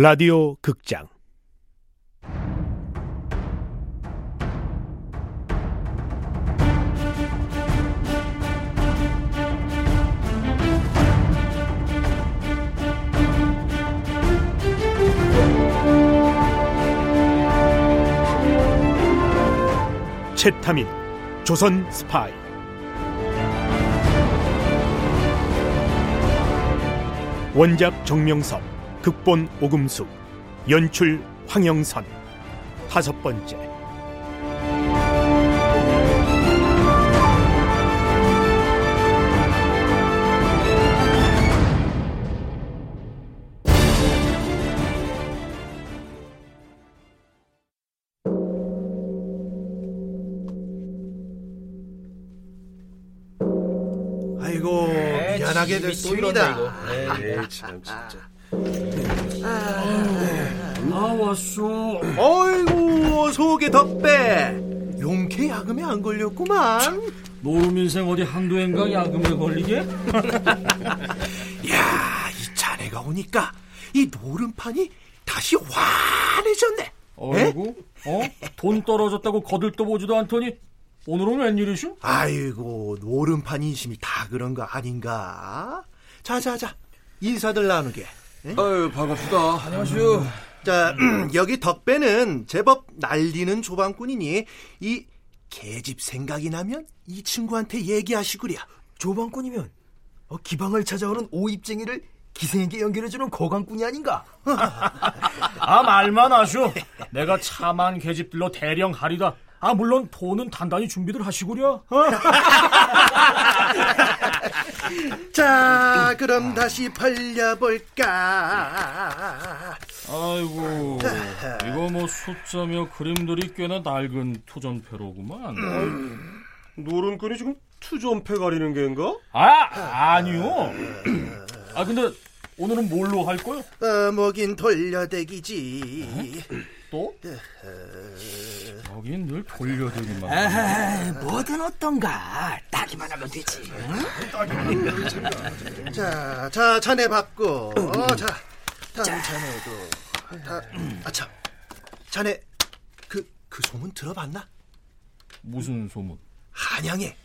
라디오 극장. 채타민 조선 스파이. 원작 정명섭 극본 오금수 연출 황영선 다섯 번째 아이고 미안하게 됐습니다. 에이, 참 진짜. 아 왔어. 어이구 속에 덕배 용케 야금에 안 걸렸구만. 노름 인생 어디 한두 해인가 야금에 걸리게? 야, 이 자네가 오니까 이 노름판이 다시 환해졌네. 어이구, 어? 돈 떨어졌다고 거들떠보지도 않더니 오늘은 웬일이슈? 아이고 노름판 인심이 다 그런 거 아닌가? 자자자 인사들 나누게. 아유, 반갑습니다. 안녕하세요. 자 여기 덕배는 제법 날리는 조방꾼이니 이 계집 생각이 나면 이 친구한테 얘기하시구랴. 조방꾼이면 어, 기방을 찾아오는 오입쟁이를 기생에게 연결해주는 거강꾼이 아닌가? 아 말만 하쇼. 내가 참한 계집들로 대령 하리다. 아 물론 돈은 단단히 준비들 하시구려. 어? 자 그럼 다시 벌려볼까? 아이고, 이거 뭐 숫자며 그림들이 꽤나 낡은 투전패로구만. 노름꾼이 지금 투전패 가리는 게인가? 아, 아니요. 아 근데 오늘은 뭘로 할 거요? 어, 뭐긴 돌려대기지. 또? 여긴 늘 돌려드기만. 아, 뭐든 어떤가 따기만 하면 되지. 자, 자, 자네 받고. 어, 자, 다음 자네도. 아, 아참, 자네 그, 그 소문 들어봤나? 무슨 소문? 한양에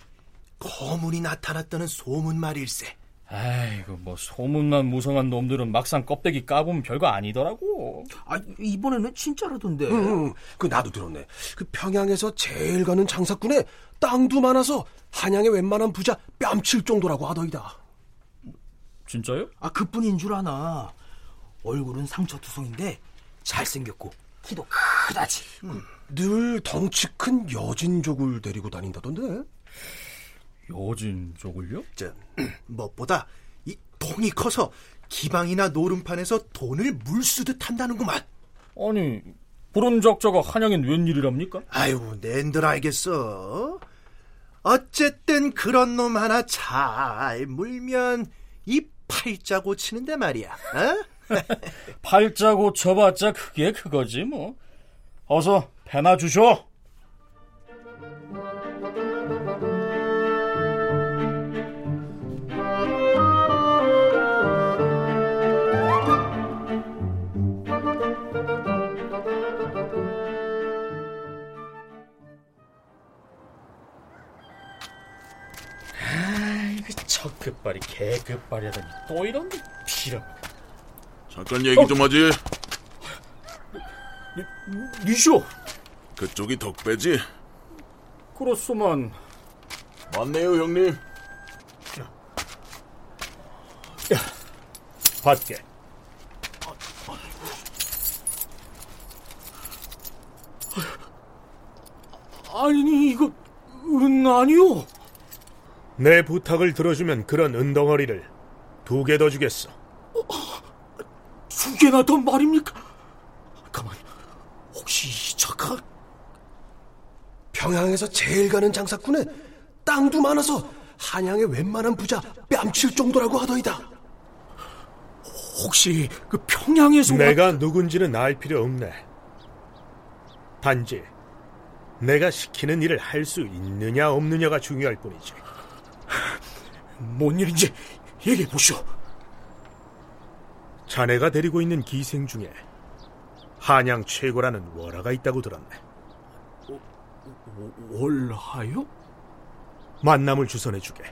거문이 나타났다는 소문 말일세. 아이고 뭐 소문난 무성한 놈들은 막상 껍데기 까보면 별거 아니더라고. 아, 이번에는 진짜라던데. 응, 그 나도 들었네. 그 평양에서 제일 가는 장사꾼에 땅도 많아서 한양의 웬만한 부자 뺨칠 정도라고 하더이다. 진짜요? 아, 그뿐인 줄 아나. 얼굴은 상처투성인데 잘생겼고 키도 크다지. 늘 덩치 큰 여진족을 데리고 다닌다던데. 여진 쪽을요? 저, 무엇보다 이 통이 커서 기방이나 노름판에서 돈을 물쓰듯 한다는구만. 아니 그런 적자가 한양엔 웬일이랍니까? 아유, 낸들 알겠어. 어쨌든 그런 놈 하나 잘 물면 이 팔자 고 치는데 말이야. 어? 팔자 고 쳐봤자 그게 그거지 뭐. 어서 배나 주쇼. 아이고 저 끝발이 개 끝발이 하더니 또 이런 피럼. 잠깐 얘기 좀 하지. 니쇼 그쪽이 덕배지? 그렇소만 맞네요, 형님. 받게. 아니 이거 은 아니오. 내 부탁을 들어주면 그런 은덩어리를 두 개 더 주겠어 두 개나 더 말입니까? 가만 혹시 이 작가 평양에서 제일 가는 장사꾼에 땅도 많아서 한양의 웬만한 부자 뺨칠 정도라고 하더이다. 혹시 그 평양에서 내가 누군지는 알 필요 없네 단지 내가 시키는 일을 할 수 있느냐 없느냐가 중요할 뿐이지 뭔 일인지 얘기해 보시오. 자네가 데리고 있는 기생 중에 한양 최고라는 월화가 있다고 들었네. 월하요? 만남을 주선해주게.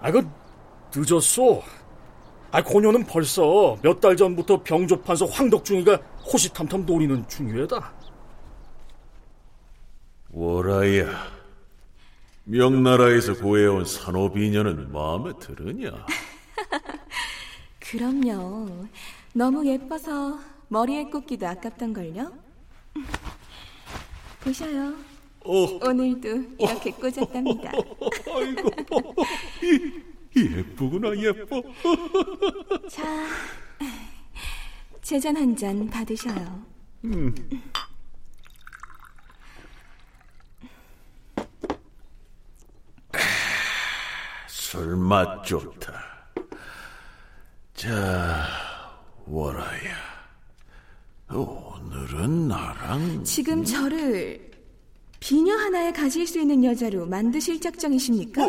아, 그 늦었어. 아, 고녀는 벌써 몇 달 전부터 병조판서 황덕중이가 호시탐탐 노리는 중이다. 월아야, 명나라에서 구해온 산호비녀는 마음에 들으냐? 그럼요. 너무 예뻐서 머리에 꽂기도 아깝던걸요? 보셔요. 오늘도 이렇게 꽂았답니다. 아이고, 예쁘구나, 예뻐. 자, 제잔 한 잔 받으셔요. 술맛 좋다. 자, 월아야. 오늘은 나랑 지금 저를 비녀 하나에 가질 수 있는 여자로 만드실 작정이십니까?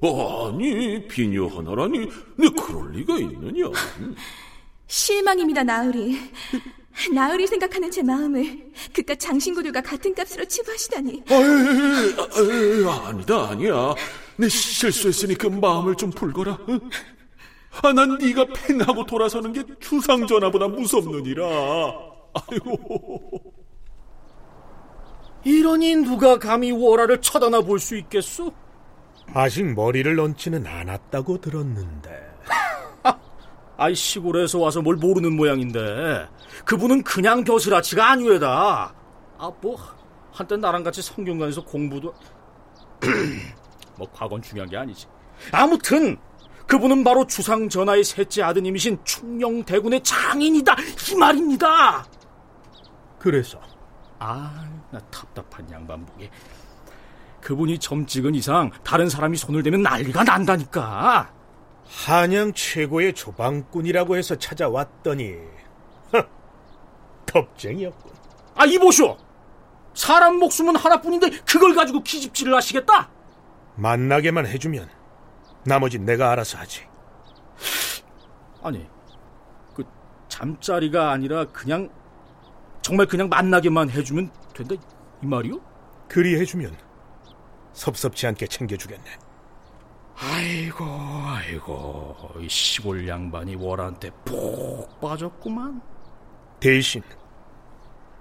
어, 아니 비녀 하나라니 내 그럴 리가 있느냐? 실망입니다, 나으리. 나으리 생각하는 제 마음을 그깟 장신구들과 같은 값으로 치부하시다니. 에이, 에이, 아니다 아니야. 내 실수했으니 그 마음을 좀 풀거라. 응? 아, 난 네가 팽하고 돌아서는 게 주상 전화보다 무섭느니라. 아이고. 이러니 누가 감히 월하를 쳐다나 볼 수 있겠소? 아직 머리를 얹지는 않았다고 들었는데. 아이 시골에서 와서 뭘 모르는 모양인데 그분은 그냥 벼슬아치가 아니외다. 아 뭐 한때 나랑 같이 성균관에서 공부도 뭐 과건 중요한 게 아니지. 아무튼 그분은 바로 주상 전하의 셋째 아드님이신 충녕대군의 장인이다 이 말입니다. 그래서 아 나 답답한 양반 보게. 그분이 점 찍은 이상 다른 사람이 손을 대면 난리가 난다니까. 한양 최고의 조방꾼이라고 해서 찾아왔더니 허, 겁쟁이였군. 아 이보쇼. 사람 목숨은 하나뿐인데 그걸 가지고 기집질을 하시겠다? 만나게만 해주면 나머진 내가 알아서 하지. 아니, 그 잠자리가 아니라 그냥 정말 그냥 만나게만 해주면 된다 이 말이요? 그리 해주면 섭섭치 않게 챙겨주겠네. 아이고 아이고 이 시골 양반이 월한테 푹 빠졌구만. 대신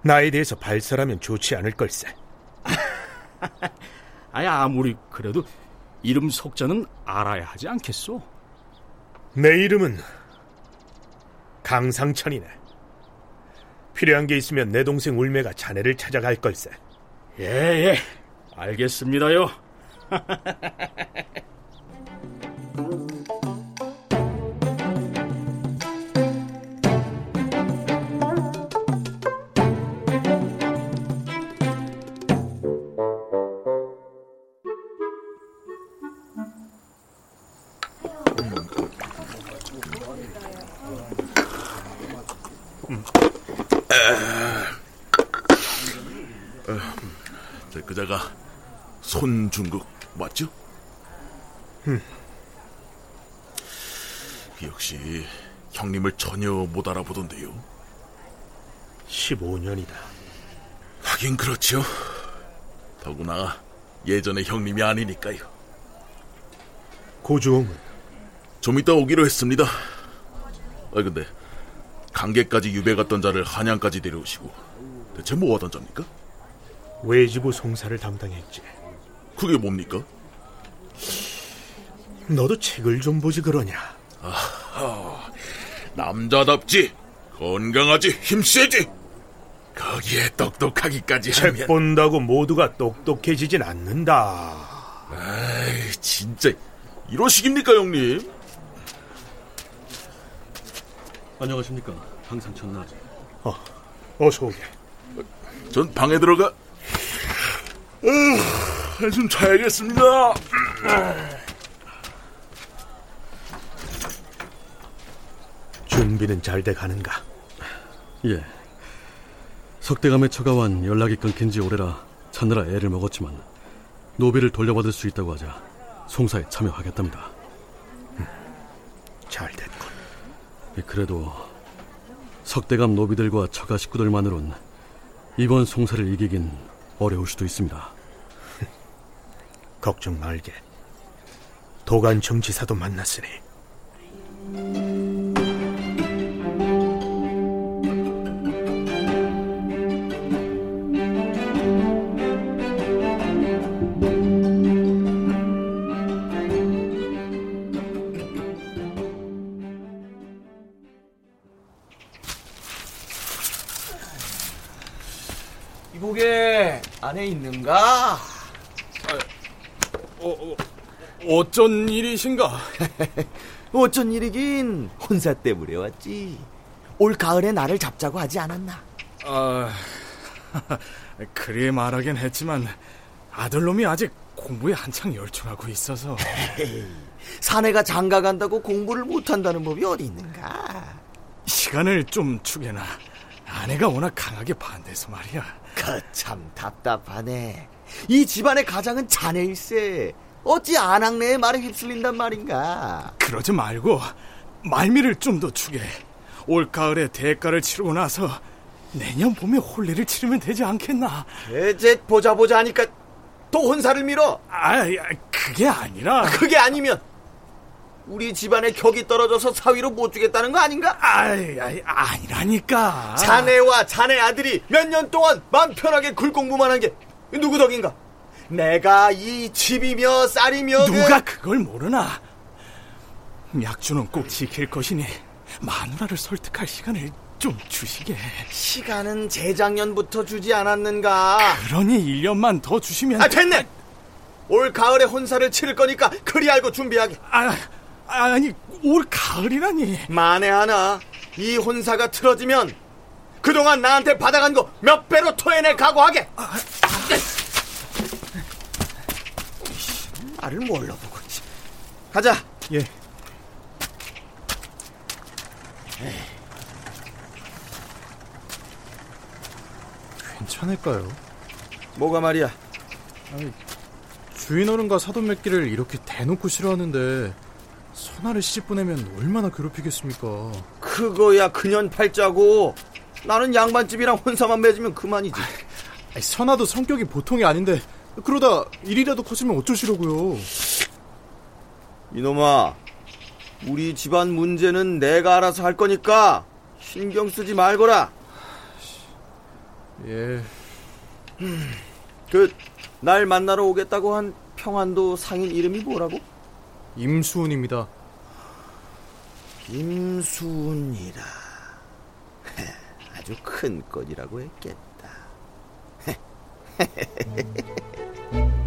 나에 대해서 발설하면 좋지 않을 걸세. 아니 아무리 그래도 이름 석자는 알아야 하지 않겠소? 내 이름은 강상천이네. 필요한 게 있으면 내 동생 울매가 자네를 찾아갈 걸세. 예 예 알겠습니다요. 그자가 손중국 맞죠? 역시 형님을 전혀 못 알아보던데요. 15년이다. 하긴 그렇죠. 더구나 예전의 형님이 아니니까요. 고주홍은 좀 이따 오기로 했습니다. 아 근데 강계까지 유배 갔던 자를 한양까지 데려오시고 대체 뭐 하던 자입니까? 외지부 송사를 담당했지. 그게 뭡니까? 너도 책을 좀 보지 그러냐. 남자답지 건강하지 힘세지 거기에 똑똑하기까지 책 하면 본다고 모두가 똑똑해지진 않는다. 에이 진짜 이러식입니까 형님? 안녕하십니까. 강상천 나지. 어, 어서 오게. 전 방에 들어가 어, 한숨 자야겠습니다. 준비는 잘 돼 가는가? 예. 석대감의 처가wan 연락이 끊긴 지 오래라 찾느라 애를 먹었지만 노비를 돌려받을 수 있다고 하자 송사에 참여하겠답니다. 잘 됐군. 예, 그래도 석대감 노비들과 처가 식구들만으론 이번 송사를 이기긴 어려울 수도 있습니다. 걱정 말게. 도간청 지사도 만났으니 안에 있는가? 어쩐 일이신가? 어쩐 일이긴 혼사 때문에 왔지. 올 가을에 나를 잡자고 하지 않았나? 아, 그리 말하긴 했지만 아들놈이 아직 공부에 한창 열중하고 있어서 사내가 장가 간다고 공부를 못한다는 법이 어디 있는가? 시간을 좀 주게나 아내가 워낙 강하게 반대해서 말이야. 그참 답답하네. 이 집안의 가장은 자네일세. 어찌 안학내의 말에 휩쓸린단 말인가? 그러지 말고 말미를 좀 더 주게. 올 가을에 대가를 치르고 나서 내년 봄에 혼례를 치르면 되지 않겠나? 이제 보자 보자 하니까 또 혼사를 밀어. 아, 아, 그게 아니라 그게 아니면 우리 집안의 격이 떨어져서 사위로 못 주겠다는 거 아닌가? 아이, 아이, 아니라니까. 자네와 자네 아들이 몇 년 동안 맘 편하게 글 공부만 한 게 누구 덕인가? 내가 이 집이며 쌀이며 누가 그걸 모르나? 약주는 꼭 지킬 것이니 마누라를 설득할 시간을 좀 주시게. 시간은 재작년부터 주지 않았는가? 그러니 1년만 더 주시면 아 됐네. 올 가을에 혼사를 치를 거니까 그리 알고 준비하게. 아, 아니 올 가을이라니. 만에 하나 이 혼사가 틀어지면 그동안 나한테 받아간 거 몇 배로 토해낼 각오하게. 말을 뭘로 보고. 가자. 예. 괜찮을까요? 뭐가 말이야? 주인 어른과 사돈 맺기를 이렇게 대놓고 싫어하는데 선아를 시집 보내면 얼마나 괴롭히겠습니까? 그거야 그년 팔자고. 나는 양반집이랑 혼사만 맺으면 그만이지. 아니, 선아도 성격이 보통이 아닌데 그러다 일이라도 커지면 어쩌시려고요? 이놈아, 우리 집안 문제는 내가 알아서 할 거니까 신경 쓰지 말거라. 예, 그 날 만나러 오겠다고 한 평안도 상인 이름이 뭐라고? 임수훈입니다. 임수훈이라. 아주 큰 건이라고 했겠다.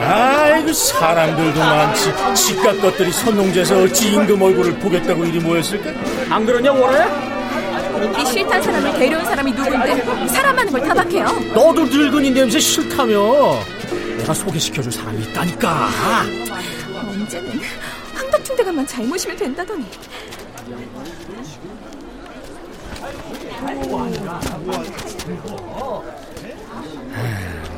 아이고 사람들도 많지 집값 것들이 선농제에서 어찌 임금 얼굴을 보겠다고 이리 모였을까? 안 그러냐 월아야? 보기 싫다는 사람을 데려온 사람이 누군데 사람 많은 걸 타박해요. 너도 늙은이 냄새 싫다며 내가 소개시켜줄 사람이 있다니까 언제는 황덕충대감만 잘못이면 된다더니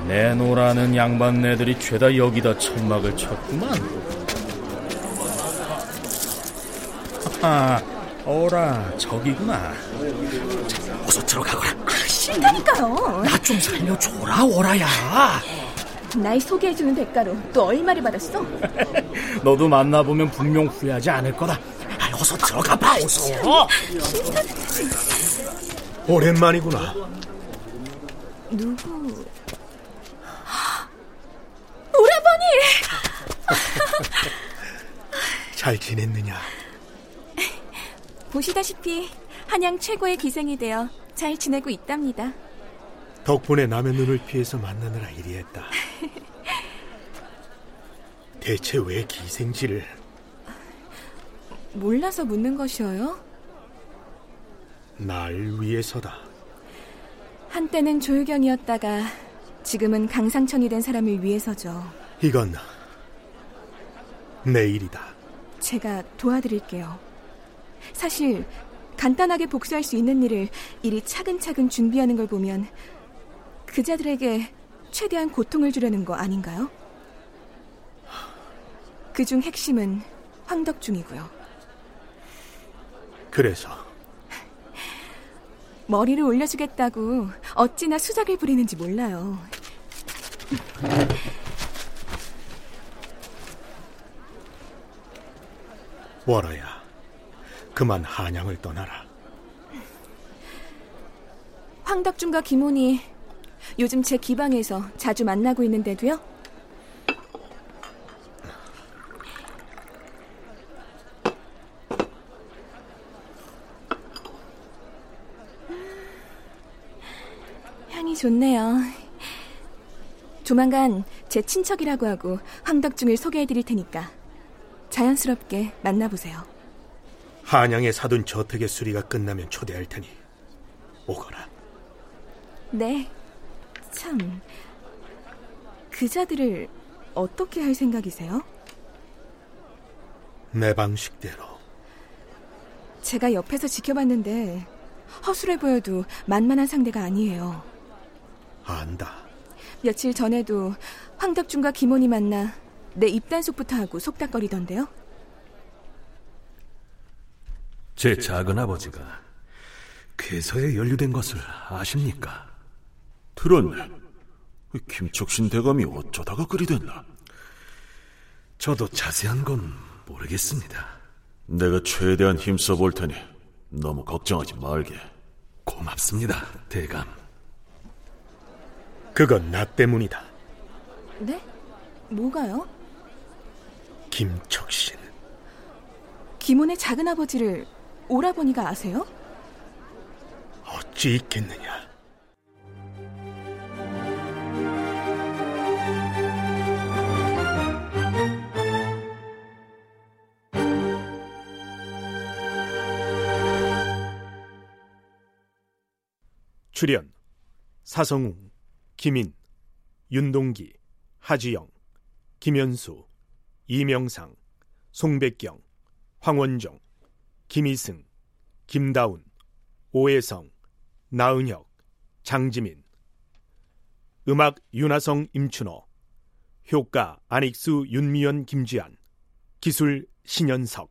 내노라는 양반네들이 죄다 여기다 천막을 쳤구만 아, 어라 저기구나 자, 어서 들어가거라 싫다니까요. 나 좀 살려줘라 월아야 날 소개해주는 대가로 또 얼마를 받았어? 너도 만나보면 분명 후회하지 않을 거다 아, 어서 들어가 봐 어서 오랜만이구나. 누구? 오라버니! 잘 지냈느냐? 보시다시피 한양 최고의 기생이 되어 잘 지내고 있답니다. 덕분에 남의 눈을 피해서 만나느라 이리했다. 대체 왜 기생지를? 몰라서 묻는 것이어요? 날 위해서다. 한때는 조유경이었다가 지금은 강상천이 된 사람을 위해서죠. 이건 내 일이다. 제가 도와드릴게요. 사실 간단하게 복수할 수 있는 일을 이리 차근차근 준비하는 걸 보면 그자들에게 최대한 고통을 주려는 거 아닌가요? 그 중 핵심은 황덕중이고요. 그래서 머리를 올려주겠다고 어찌나 수작을 부리는지 몰라요. 월어야, 그만 한양을 떠나라. 황덕중과 김훈이 요즘 제 기방에서 자주 만나고 있는데도요. 향이 좋네요. 조만간 제 친척이라고 하고 황덕중을 소개해드릴 테니까 자연스럽게 만나보세요. 한양에 사둔 저택의 수리가 끝나면 초대할 테니 오거라. 네. 참. 그자들을 어떻게 할 생각이세요? 내 방식대로. 제가 옆에서 지켜봤는데 허술해 보여도 만만한 상대가 아니에요. 안다. 며칠 전에도 황덕준과 김원이 만나 내 입단속부터 하고 속닥거리던데요. 제 작은 아버지가 쾌서에 연루된 것을 아십니까? 들었네. 김척신 대감이 어쩌다가 그리 됐나? 저도 자세한 건 모르겠습니다. 내가 최대한 힘써 볼 테니 너무 걱정하지 말게. 고맙습니다, 대감. 그건 나 때문이다. 네? 뭐가요? 김척신. 김원의 작은 아버지를 오라버니가 아세요? 어찌 있겠느냐. 출연 사성웅, 김인, 윤동기, 하지영, 김현수, 이명상, 송백경, 황원정, 김희승, 김다운, 오혜성, 나은혁, 장지민. 음악 윤하성 임춘호. 효과 안익수 윤미연 김지한. 기술 신현석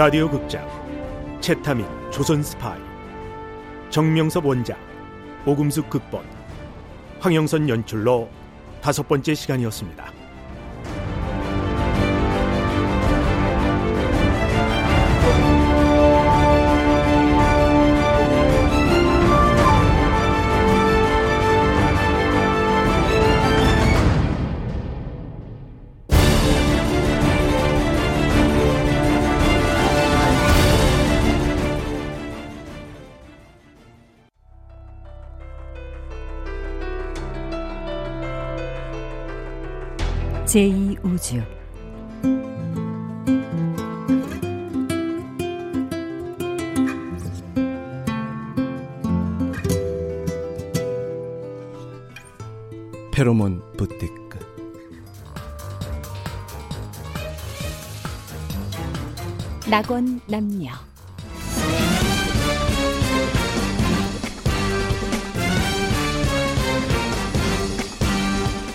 라디오 극장 채타민 조선 스파이 정명섭 원작 오금숙 극본 황영선 연출로 다섯 번째 시간이었습니다. 제2우주 페로몬 부티크. 낙원 남녀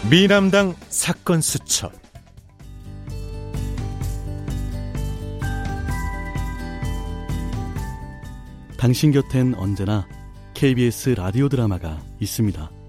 미남당 사건 수첩 당신 곁엔 언제나 KBS 라디오 드라마가 있습니다.